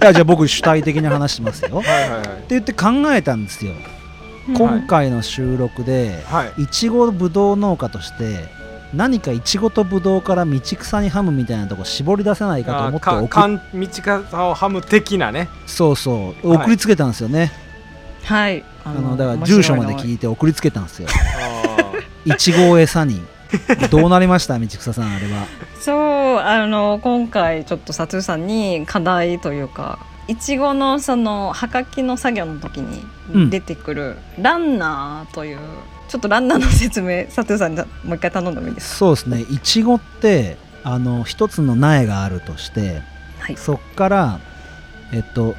いやじゃあ僕主体的に話しますよ。っ てはいはい。はい言って考えたんですよ、今回の収録ではい。いちごぶどう農家として何かいちごとぶどうから道草にハムみたいなとこ絞り出せないかとあ思って送っか道方をハム的なね。そうそう。はい。送りつけたんですよね、はい。ああのだから住所まで聞いいて送りつけたんですよ。あいちごを餌に。どうなりました道草さんあれは。そうあの今回ちょっと佐藤さんに課題というかいちごのそのはかきの作業の時うんに出てくるランナーという、ちょっとランナーの説明佐藤さんにもう一回頼んでもいいですか？そうですね。いちごってあの一つの苗があるとしてはい、そっからえっと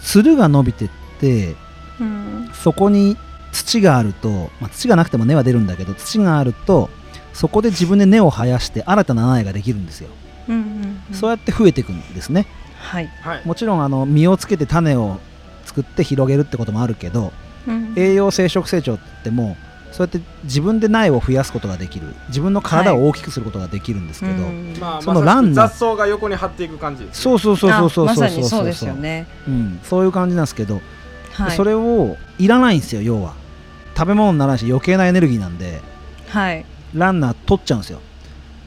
つるが伸びてってうん。そこに土があると、まあ、土がなくても根は出るんだけど土があるとそこで自分で根を生やして新たな苗ができるんですよ、うんうんうん。そうやって増えていくんですね。はい、はい。もちろんあの実をつけて種を作って広げるってこともあるけどうん栄養生殖成長って言ってもそうやって自分で苗を増やすことができる。自分の体を大きくすることができるんですけど、うん。まあそのランナー。雑草が横に張っていく感じですそうそうそうそうそうそうさにそうですよね。うん、そういう感じなんですけど、はい。それをいらないんですよ要は。食べ物にならないし余計なエネルギーなんで。はいランナー取っちゃうんですよ。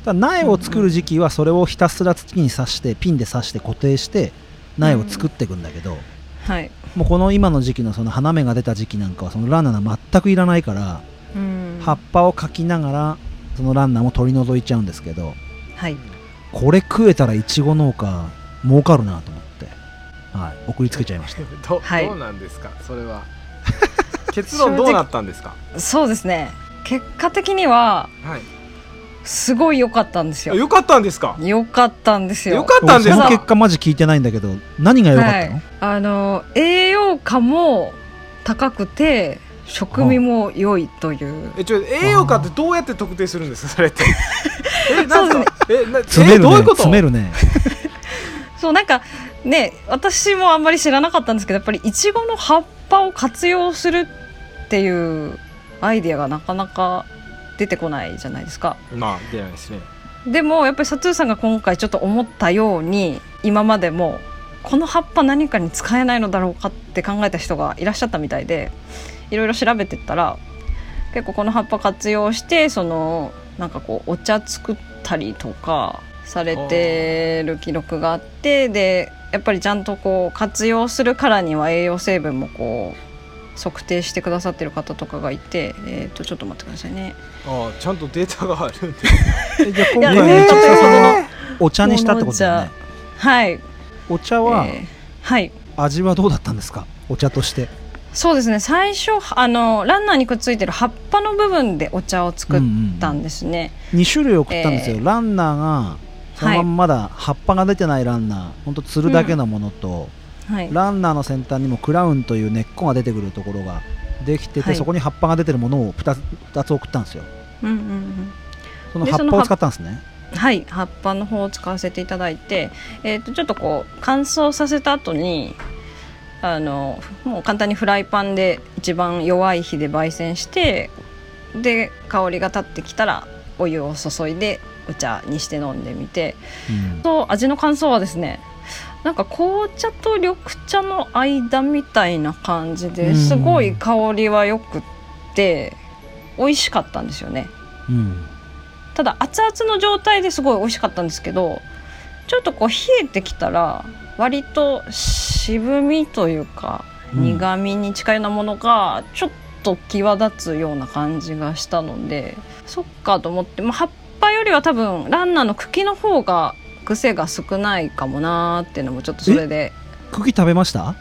だ苗を作る時期はそれをひたすら土に刺してピンで刺して固定して苗を作っていくんだけど、はい。もうこの今の時期のその花芽が出た時期なんかはそのランナーが全くいらないから、うん。葉っぱをかきながらそのランナーも取り除いちゃうんですけどはい。これ食えたらいちご農家儲かるなと思って、はい、送りつけちゃいました。ど,、はい。どうなんですかそれは。結論どうなったんですか？そうですね結果的にははい。すごい良かったんですよ。よかったんですか？良かったんですよ。よかったんですか？その結果マジ聞いてないんだけど何が良かったの、はい、あの栄養価も高くて食味も良いという。えちょ栄養価ってどうやって特定するんですか？それって。えなんかえな詰めるね。えどういうこと？詰めるね。そうなんかね私もあんまり知らなかったんですけどやっぱりいちごの葉っぱを活用するっていうアイディアがなかなか出てこないじゃないですか。まあ出ないですね。でもやっぱり佐藤さんが今回ちょっと思ったように今までもこの葉っぱ何かに使えないのだろうかって考えた人がいらっしゃったみたいでいろいろ調べてったら結構この葉っぱ活用してそのなんかこうお茶作ったりとかされてる記録があってでやっぱりちゃんとこう活用するからには栄養成分もこう測定してくださってる方とかがいて、えー、とちょっと待ってくださいね。ああちゃんとデータがあるんで。えじゃあ今回のえー一さんのお茶にしたってことだよね。はい、お茶は、えーはい。味はどうだったんですか？お茶として。そうですね。最初あのランナーにくっついてる葉っぱの部分でお茶を作ったんですね、2種類送ったんですよ、えーランナーがそのまままだ。葉っぱが出てないランナー、ほんとつるだけのものと、はい。ランナーの先端にもクラウンという根っこが出てくるところができてて、はい。そこに葉っぱが出てるものを 2, 2つ送ったんですよ。うんうんうん。その葉葉っぱを使ったんですね。はい。葉っぱの方を使わせていただいて、えー、とちょっとこう乾燥させた後にあのもう簡単にフライパンで一番弱い火で焙煎してで香りが立ってきたらお湯を注いでお茶にして飲んでみて。うん。と味の感想はですねなんか紅茶と緑茶の間みたいな感じうん。ですごい香りはよくって美味しかったんですよね。うん。ただ熱々の状態ですごい美味しかったんですけどちょっとこう冷えてきたら割と渋みというかうん。苦みに近いようなものがちょっと際立つような感じがしたのでそっかと思って、まあ、葉っぱよりは多分ランナーの茎の方が癖が少ないかもなーっていうのもちょっとそれで。茎食べました？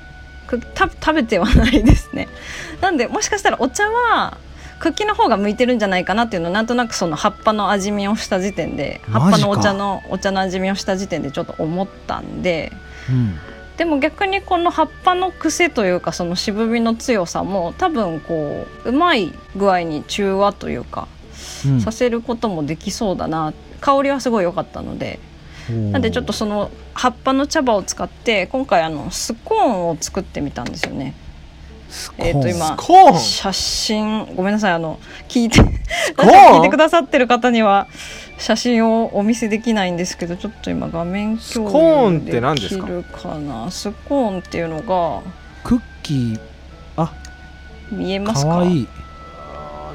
くた食べてはないですね。なんでもしかしたらお茶は茎の方が向いてるんじゃないかなっていうのをなんとなくその葉っぱの味見をした時点で葉っぱのお茶のお茶の味見をした時点でちょっと思ったんで。うん。でも逆にこの葉っぱの癖というかその渋みの強さも多分こううまい具合に中和というかうん。させることもできそうだな。香りはすごい良かったのでなんでちょっとその葉っぱの茶葉を使って今回あのスコーンを作ってみたんですよね。えっ、と今写真ごめんなさいあの聞いて聞いてくださってる方には写真をお見せできないんですけどちょっと今画面スコーンって共有何ですか？できるかな？スコーンっていうのがクッキー？見えますか？かわいい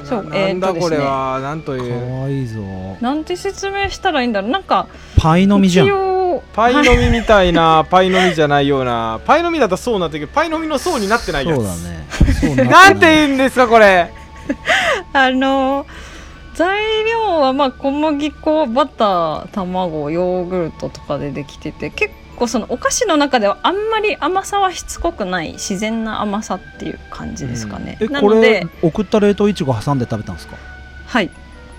そうななんだえこれはなんとかいう。わいいぞ。なんて説明したらいいんだろう。なんかパイの実じゃ一ん応パイの実みたいなパイの実じゃないようなパイの実だったらそうなってる。けどパイの実の層になってないやつ。そうだね。ななんて言うんですかこれ。あの材料はまあ小麦粉バター卵ヨーグルトとかでできてて結構そのお菓子の中ではあんまり甘さはしつこくない自然な甘さっていう感じですかね、えこなのでれ送った冷凍いちご挟んで食べたんですか？はい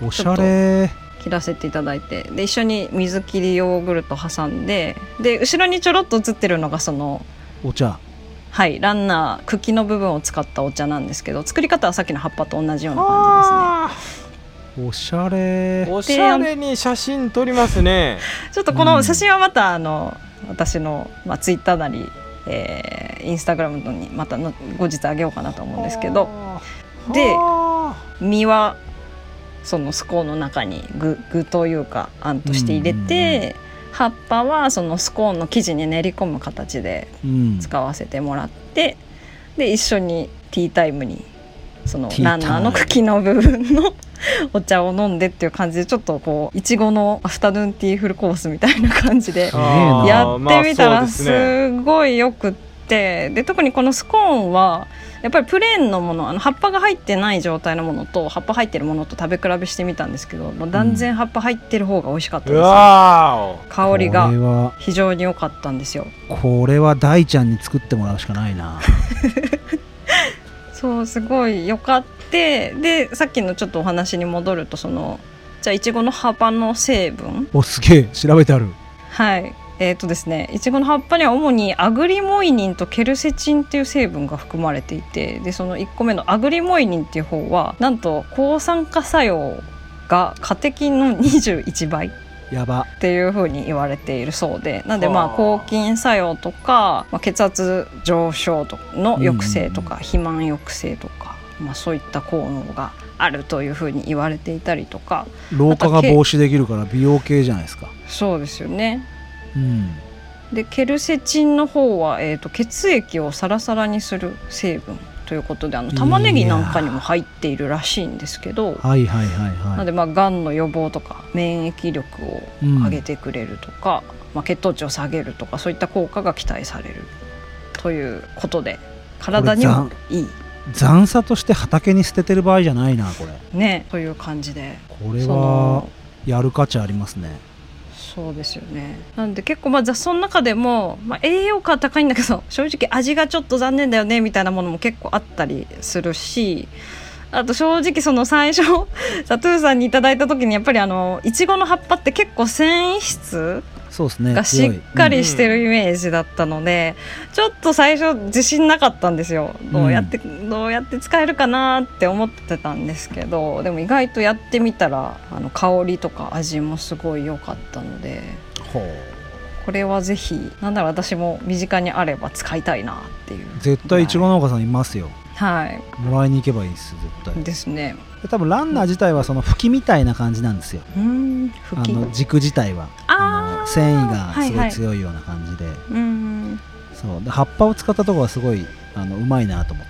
おしゃれ。切らせていただいて。で一緒に水切りヨーグルト挟んでで後ろにちょろっと映ってるのがそのお茶。はいランナー茎の部分を使ったお茶なんですけど作り方はさっきの葉っぱと同じような感じですね。おしゃれ。おしゃれに写真撮りますね。ちょっとこの写真はまたあの私の、まあ、ツイッターなり、えーインスタグラムにまたの後日あげようかなと思うんですけど。では実はそのスコーンの中に具具というかあんとして入れて、葉っぱはそのスコーンの生地に練り込む形でうん。使わせてもらってで一緒にティータイムにそのランナーの茎の部分の お茶を飲んでっていう感じでちょっとこういちごのアフタヌーンティーフルコースみたいな感じでやってみたらすすごいよくってで特にこのスコーンはやっぱりプレーンのものあの葉っぱが入ってない状態のものと葉っぱ入ってるものと食べ比べしてみたんですけどもう断然葉っぱ入ってる方が美味しかったうです、わこ香りがれは非常に良かったんですよ。これは大ちゃんに作ってもらうしかないな。そうすごい良かってでさっきのちょっとお話に戻るとそのじゃあいちごの葉っぱの成分。おすげえ調べてある。はい。えーとですね、いちごの葉っぱには主にアグリモイニンとケルセチンっていう成分が含まれていてでその1個目のアグリモイニンっていう方はなんと抗酸化作用がカテキンの21倍。やば。っていう風に言われているそうで。なんでまあ。はあ抗菌作用とか、まあ、血圧上昇との抑制とか、肥満抑制とか、まあ、そういった効能があるという風に言われていたりとか。老化が防止できるから美容系じゃないですか。そうですよね。うん。でケルセチンの方は、えー、と血液をサラサラにする成分ということであの玉ねぎなんかにも入っているらしいんですけど。はいはいはいなのはでまあがんの予防とか免疫力を上げてくれるとか、まあ、血糖値を下げるとかそういった効果が期待されるということで体にもいいい残差として畑に捨ててる場合じゃないなこれ。ねという感じで。これそはのやる価値ありますね。そうですよね。なんで結構まあ雑草の中でも、まあ、栄養価は高いんだけど 正直味がちょっと残念だよねみたいなものも結構あったりするしあと正直その最初 サトゥーさんにいただいた時にやっぱりあのいちごの葉っぱって結構繊維質がしっかりしてるイメージだったので、ちょっと最初自信なかったんですよ。どうやって、どうやって使えるかなって思ってたんですけどでも意外とやってみたらあの香りとか味もすごい良かったのでほう。これはぜひなんだろう私も身近にあれば使いたいなっていう。絶対いちご農家さんいますよ。はい。もらいに行けばいいです絶対。ですね。で多分ランナー自体はその吹きみたいな感じなんですよ。うんあの軸自体は。あーの繊維がすごはいはいい強いような感じで、うんそう。で葉っぱを使ったところはすごいあのうまいなと思って。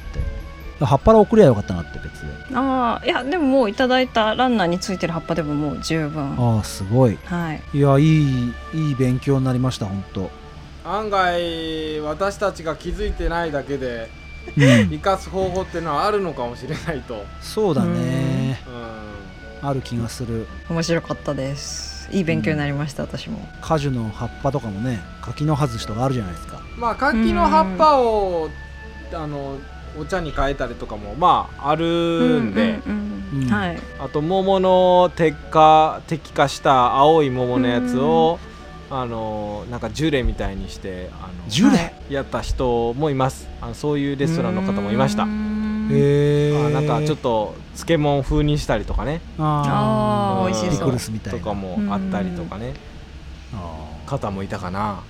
葉っぱで送りゃよかったなって別で。ああいやでももういただいたランナーについてる葉っぱでももう十分。ああすごい。はい。いやいいいい勉強になりました本当。案外私たちが気づいてないだけでうん。生かす方法っていうのはあるのかもしれないと、そうだね。うある気がする。面白かったですいい勉強になりました、私も。果樹の葉っぱとかもね柿の葉寿司とかあるじゃないですか。ん、まあ柿の葉っぱをあのお茶に変えたりとかもまああるんで、はい。あと桃の鉄化摘化した青い桃のやつを、あのなんかジュレみたいにしてあのジュレ、はいやった人もいます。あのそういうレストランの方もいましたあなんかちょっと漬物風にしたりとかね。あー。うん。ピ美味しそう。クルスみたいな。とかもあったりとかね。方もいたかな。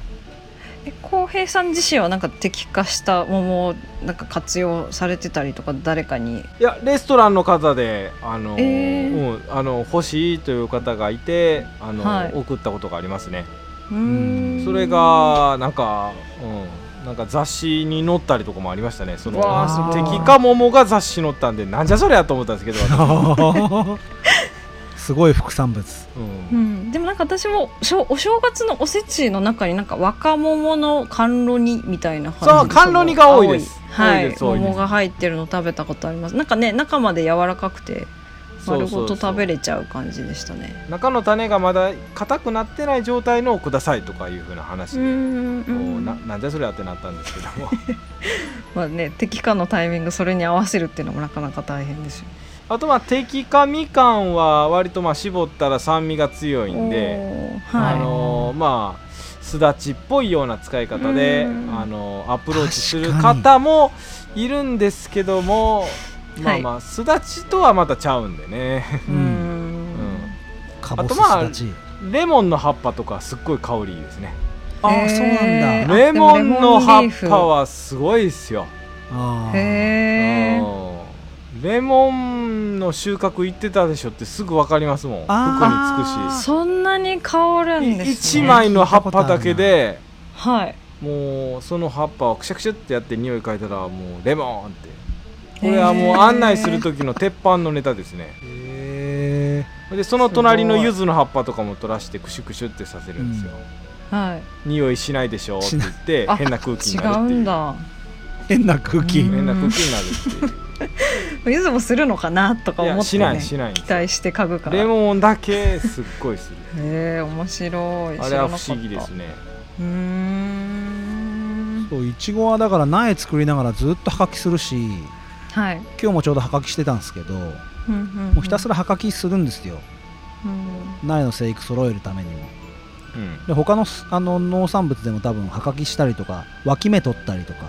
え浩平さん自身はなんか適化した桃をなんか活用されてたりとか誰かに？いやレストランの方であの、えー。うん、あの欲しいという方がいてあの、はい。送ったことがありますね。うーん。それがなんか、うん、なんか雑誌に載ったりとかもありましたね。その敵か桃が雑誌に載ったんでなんじゃそりゃと思ったんですけど私。すごい副産物。ううん。ん、でもなんか私もしょお正月のおせちの中になんか若桃の甘露煮みたいな感じでそう甘露煮が多いです。青はい桃が入ってるの食べたことあります。なんかね中まで柔らかくて丸ごと食べれちゃう感じでしたね。中の種がまだ硬くなってない状態のをくださいとかいうふうな話で、ななんじゃそりゃってなったんですけども。まあね適化のタイミングそれに合わせるっていうのもなかなか大変ですよ。あとまあ適化みかんは割とまあ絞ったら酸味が強いんで、はい。あのーまあすだちっぽいような使い方で、うん。あのーアプローチする方もいるんですけどもまあはい。まあすだちとはまたちゃうんでね、ううん。んかぼすあとまあレモンの葉っぱとかすっごい香りいいですね。ああそうなんだ。あレモンの葉っぱはすごいですよ。へえうん。レモンの収穫行ってたでしょってすぐ分かりますもん。服あにつくし。そんなに香るんです一ね枚の葉っぱだけで。はい。もうその葉っぱをくしゃくしゃってやって匂い嗅いだらもうレモンってこれはもう案内する時の鉄板のネタですね。へでその隣の柚子の葉っぱとかも取らしてクシュクシュってさせるんですよ、はい。匂いしないでしょって言ってあ変な空気違になるっていう。うんだ。え変な空気。うん。変な空気になるっていう。ゆずもするのかなとか思って、ね、しないしない期待して嗅ぐから。レモンだけすっごいする。へえ面白い。あれは不思議ですね。うーん。そういちごはだから苗作りながらずっと葉かきするしはい。今日もちょうど葉かきしてたんですけどもうひたすら、ら葉かきするんですよ。うん。苗の生育揃えるためにも。うん。で他のすあの農産物でも多分葉かきしたりとか脇芽取ったりとか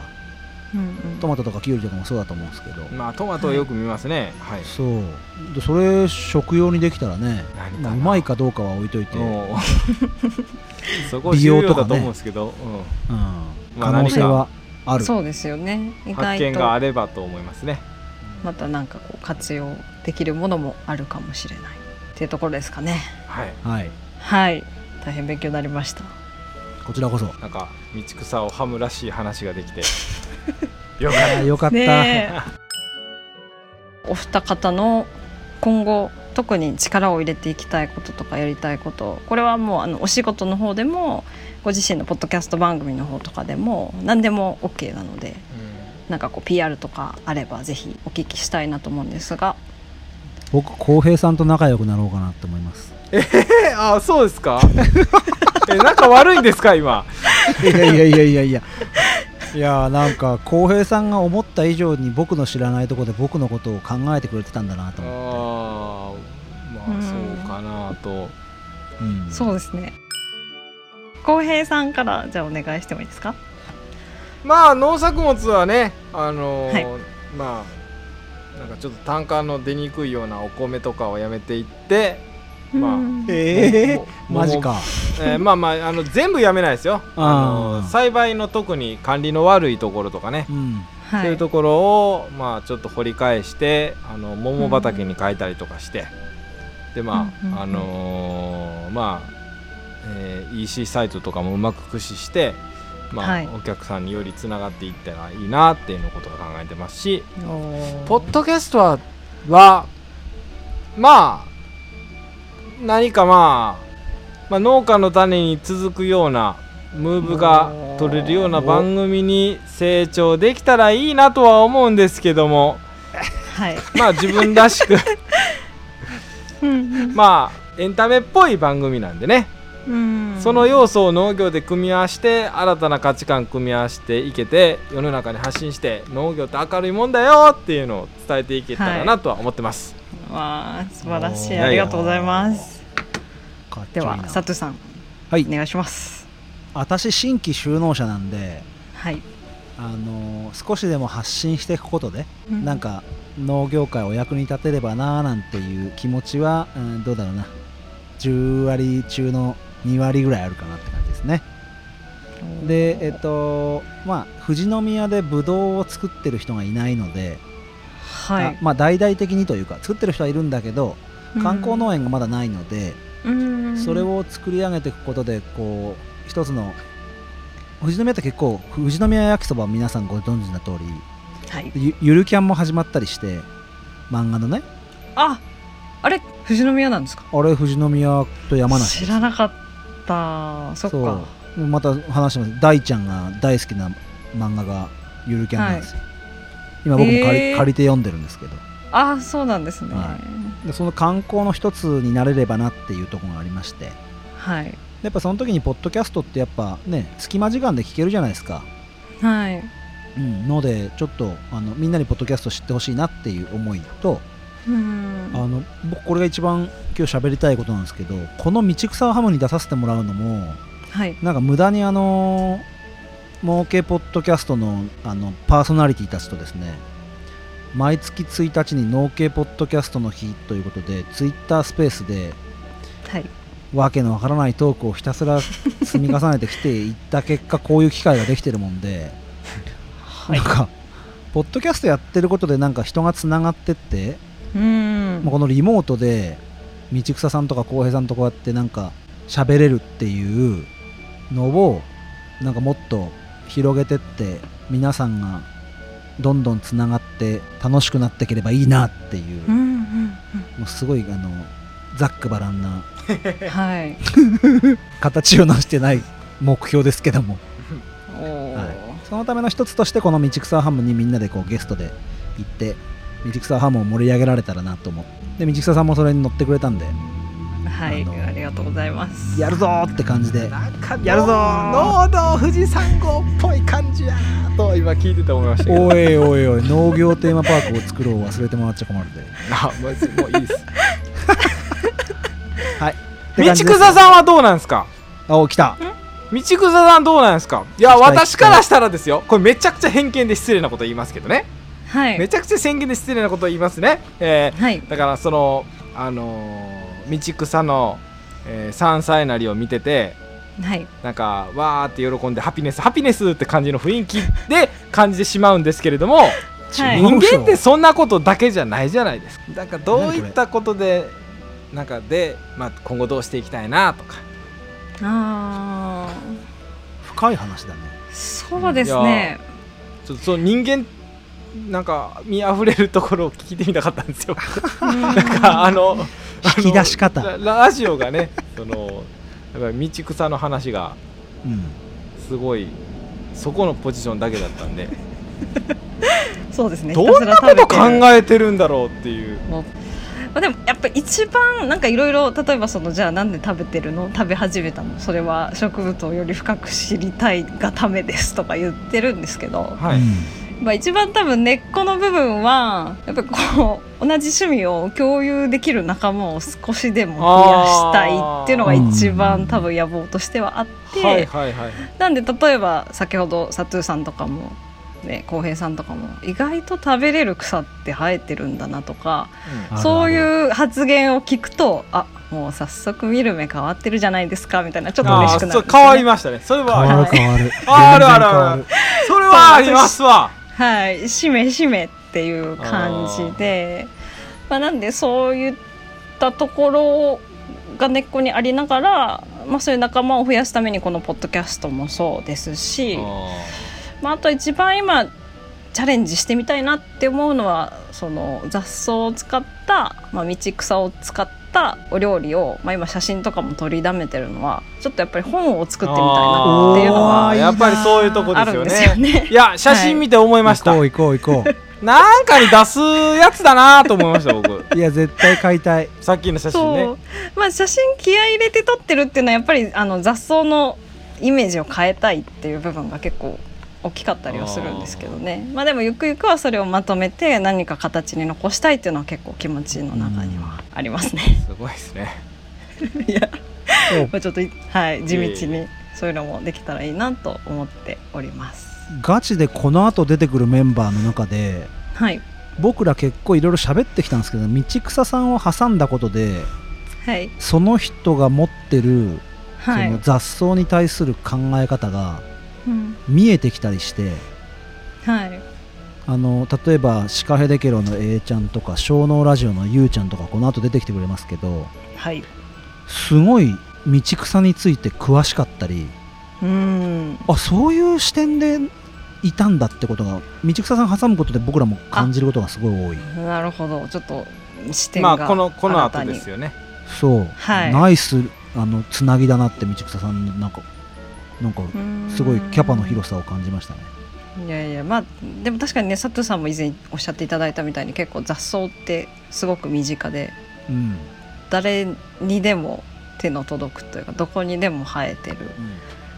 うんうん。トマトとかキュウリとかもそうだと思うんですけど、まあトマトはよく見ますね。はい。そう。でそれ食用にできたらねまあうまいかどうかは置いといて、そこ美重容とかねと思うんですけど、まあ可能性はある。そうですよね。意うん、発外見があとればと思いますね。またなんかこう活用できるものもあるかもしれないっていうところですかね。はい。はい。はい。大変勉強になりました。こちらこそ。なんか道草をハムらしい話ができて。よかっあーよかった、お二方の今後特に力を入れていきたいこととかやりたいことこれはもうあのお仕事の方でもご自身のポッドキャスト番組の方とかでも何でも OK なのでた、なんかこう PR とかあればぜひお聞きしたいなと思うんですが。僕浩平さんと仲良くなろうかなって思います。えあそうですか？え仲悪いんですか今？いやいやいやいやいや。いやなんか浩平さんが思った以上に僕の知らないところで僕のことを考えてくれてたんだなとあ思って。ーまあそうかなと。うん。そうですね浩平さんからじゃあお願いしてもいいですか？まあ農作物はねあのーはい。まあなんかちょっと単価の出にくいようなお米とかをやめていってまあうん。ええもマジか。えーまあまああの全部やめないですよ。あの栽培の特に管理の悪いところとかね、うん。はい。そういうところをまあちょっと掘り返してあの桃畑に変えたりとかして、でまあ、うんうんうん。あのーまあ、えー EC サイトとかもうまく駆使してまあ、はい。お客さんによりつながっていったらいいなっていうのことを考えてますしポッドキャストははまあ何かまあ、まあ、農家の種に続くようなムーブが取れるような番組に成長できたらいいなとは思うんですけどもはい。まあ自分らしくうんまあエンタメっぽい番組なんでね。うんその要素を農業で組み合わせて新たな価値観組み合わせていけて世の中に発信して農業って明るいもんだよっていうのを伝えていけたらなとは思ってます、わあ素晴らしい。ありがとうございます。では佐藤さんはい。お願いします。私新規就農者なんではい。あのー少しでも発信していくことで、なんか農業界お役に立てればなーなんていう気持ちは、うん、どうだろうな。10割中の2割ぐらいあるかなって感じですね。でえっとまあ富士宮でブドウを作ってる人がいないので、はい。あまあ大々的にというか作ってる人はいるんだけど観光の農園がまだないので、それを作り上げていくことでこう一つの富士宮って結構富士宮焼きそばは皆さんご存知の通はい。りゆゆるキャンも始まったりして漫画のね。ああれ富士宮なんですか？あれ富士宮と山梨知らなかったそっか。そう。また話します。大ちゃんが大好きな漫画がゆるキャンなんですよ、今僕も借り,、へー。借りて読んでるんですけど。あそうなんですね。はでその観光の一つになれればなっていうところがありまして。はい。やっぱその時にポッドキャストってやっぱね隙間時間で聞けるじゃないですか、はい。うん、のでちょっとあのみんなにポッドキャスト知ってほしいなっていう思いと、うん。あの僕これが一番今日喋りたいことなんですけどこの道草ハムに出させてもらうのもはい。なんか無駄にあの儲けポッドキャストのあのパーソナリティたちとですね毎月1日に農系ポッドキャストの日ということでツイッタースペースではい。わけのわからないトークをひたすら 積み重ねてきていった結果こういう機会ができてるもんで、なんかポッドキャストやってることでなんか人がつながってって、うん。このリモートで道草さんとか浩平さんとこうやってなんか喋れるっていうのをなんかもっと広げてって皆さんがどんどんつながって楽しくなっていければいいなっていう,、うんうんもうすごいあのざっくばらんなうん はい。形を成してない目標ですけども。はい。そのための一つとしてこの道草ハムにみんなでこうゲストで行って道草ハムを盛り上げられたらなと思って。で道草さんもそれに乗ってくれたんで。はいありがとうございます。やるぞーって感じで。やるぞー。農道富士山号っぽい感じやなと今聞いてて思いましたけど。おいおいおい農業テーマパークを作ろう忘れてもらっちゃ困るであまずもういいです。って道草さんはどうなんですか？あお来た。道草さんどうなんですか？いや私からしたらですよ。これめちゃくちゃ偏見で失礼なこと言いますけどねはい。めちゃくちゃ偏見で失礼なこと言いますね。えーはい。だからそのあのー道草の、えー山菜なりを見ててはい。なんかわーって喜んでハピネスハピネスって感じの雰囲気で 感じてしまうんですけれども、はい。人間ってそんなことだけじゃないじゃないですか。だからどういったことでなんかで、まあ、今後どうしていきたいなとか。あ深い話だね。ーそうですね。ちょっとその人間なんか見あふれるところを聞いてみたかったんですよ。なんかあの引き出し方。ララジオがね そのやっぱり道草の話がうん。すごいそこのポジションだけだったんで。そうですね。どんなこと考えてるんだろうっていう。まあでもやっぱ一番なんかいろいろ例えばそのじゃあなんで食べてるの？食べ始めたの？それは植物をより深く知りたいがためですとか言ってるんですけど、はい、まあ、一番多分根っこの部分はやっぱこう同じ趣味を共有できる仲間を少しでも増やしたいっていうのが一番多分野望としてはあって、なんで例えば先ほどサトゥーさんとかもね浩平さんとかも意外と食べれる草って生えてるんだなとかあるそういう発言を聞くとあもう早速見る目変わってるじゃないですかみたいなちょっと嬉しくなるね、変わりましたね。それは変わるはい変わる。ああるあるある。それはありますわはい、しめしめっていう感じでまあ、なんでそういったところが根っこにありながら、まあ、そういう仲間を増やすためにこのポッドキャストもそうですし、まあ、あと一番今チャレンジしてみたいなって思うのはその雑草を使った、まあ、道草を使ったお料理を、まあ、今写真とかも取りだめてるのはちょっとやっぱり本を作ってみたいなっていうのあはーやっぱりそういうとこですよあるんですよね。ね。いや写真見て思いました、行こう行こう行こなんかに出すやつだなと思いました僕。う いや絶対買いたい。さっきの写真ね。まあ、写真気合い入れて撮ってるっていうのはやっぱりあの雑草のイメージを変えたいっていう部分が結構大きかったりはするんですけどね。まあでもゆくゆくはそれをまとめて何か形に残したいっていうのは結構気持ちの中にはありますね。すごいですね。いや。おまあちょっとはい地道にそういうのもできたらいいなと思っております。ガチでこの後出てくるメンバーの中ではい。僕ら結構いろいろ喋ってきたんですけど道草さんを挟んだことではい。その人が持ってる、はい。その雑草に対する考え方がう見えてきたりしてはい。あの例えばシカヘデケロの A ちゃんとか小脳ラジオの U ちゃんとかこの後出てきてくれますけどはい。すごい道草について詳しかったりうん。あそういう視点でいたんだってことが道草さん挟むことで僕らも感じることがすごい多い。なるほど。ちょっと視点がまあこのこの後ですよね。そう、はい。ナイスあのつなぎだなって道草さんのなんかなんかすごいキャパの広さを感じましたね。いやいやまあでも確かにね佐藤さんも以前おっしゃっていただいたみたいに結構雑草ってすごく身近でうん、誰にでも手の届くというかどこにでも生えてる。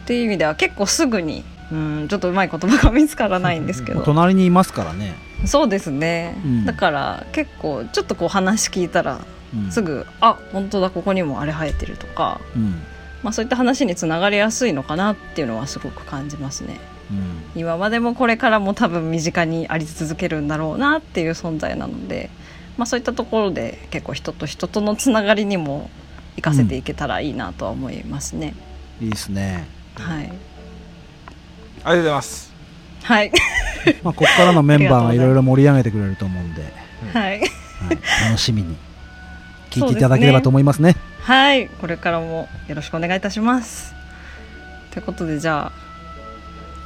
っていう意味では結構すぐにうんちょっとうまい言葉が見つからないんですけど。隣にいますからね、そうですね、うん。だから結構ちょっとこう話聞いたらうん、すぐ「あ本当だここにもあれ生えてる」とか、うんまあ、そういった話につながりやすいのかなっていうのはすごく感じますね。うん。今までもこれからも多分身近にあり続けるんだろうなっていう存在なので、まあ、そういったところで結構人と人とのつながりにも生かせていけたらいいなとは思いますね。いいですね、はい、ありがとうございます。はい、まあ、ここからのメンバーがいろいろ盛り上げてくれると思うんで、はい、はい、楽しみに。聞いていただければと思いますねはい、これからもよろしくお願いいたします。ということでじゃあ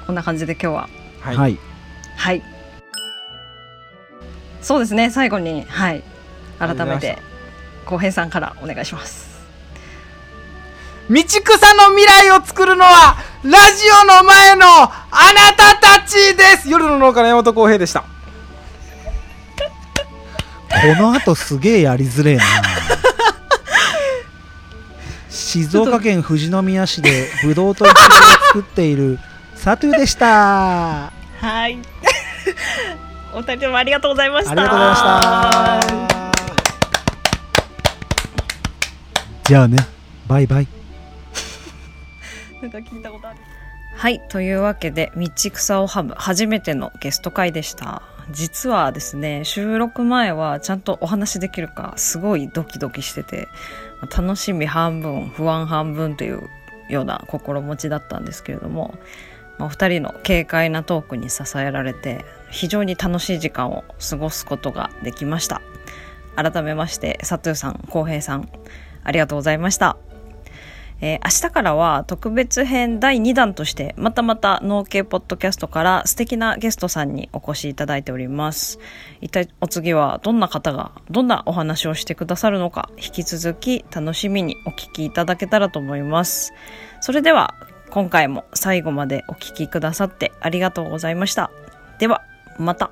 こんな感じで今日は。はい、はい。はい。そうですね最後にはい。改めて浩平さんからお願いします。道草の未来を作るのはラジオの前のあなたたちです。夜の農家の山本浩平でした。この後すげえやりづれえな静岡県富士宮市でブドウとイチゴを作っているサトゥでしたあはい。お二人ともありがとうございました。りがとうございましたじゃあねバイバイ なんか聞いたことある。はい。というわけで、道草をハム初めてのゲスト会でした。実はですね、収録前はちゃんとお話できるか、すごいドキドキしてて、楽しみ半分、不安半分というような心持ちだったんですけれども、まあお二人の軽快なトークに支えられて、非常に楽しい時間を過ごすことができました。改めまして、佐藤さん、浩平さん、ありがとうございました。えー明日からは特別編第2弾としてまたまた農系ポッドキャストから素敵なゲストさんにお越しいただいております。一体お次はどんな方がどんなお話をしてくださるのか引き続き楽しみにお聞きいただけたらと思います。それでは今回も最後までお聞きくださってありがとうございました。ではまた。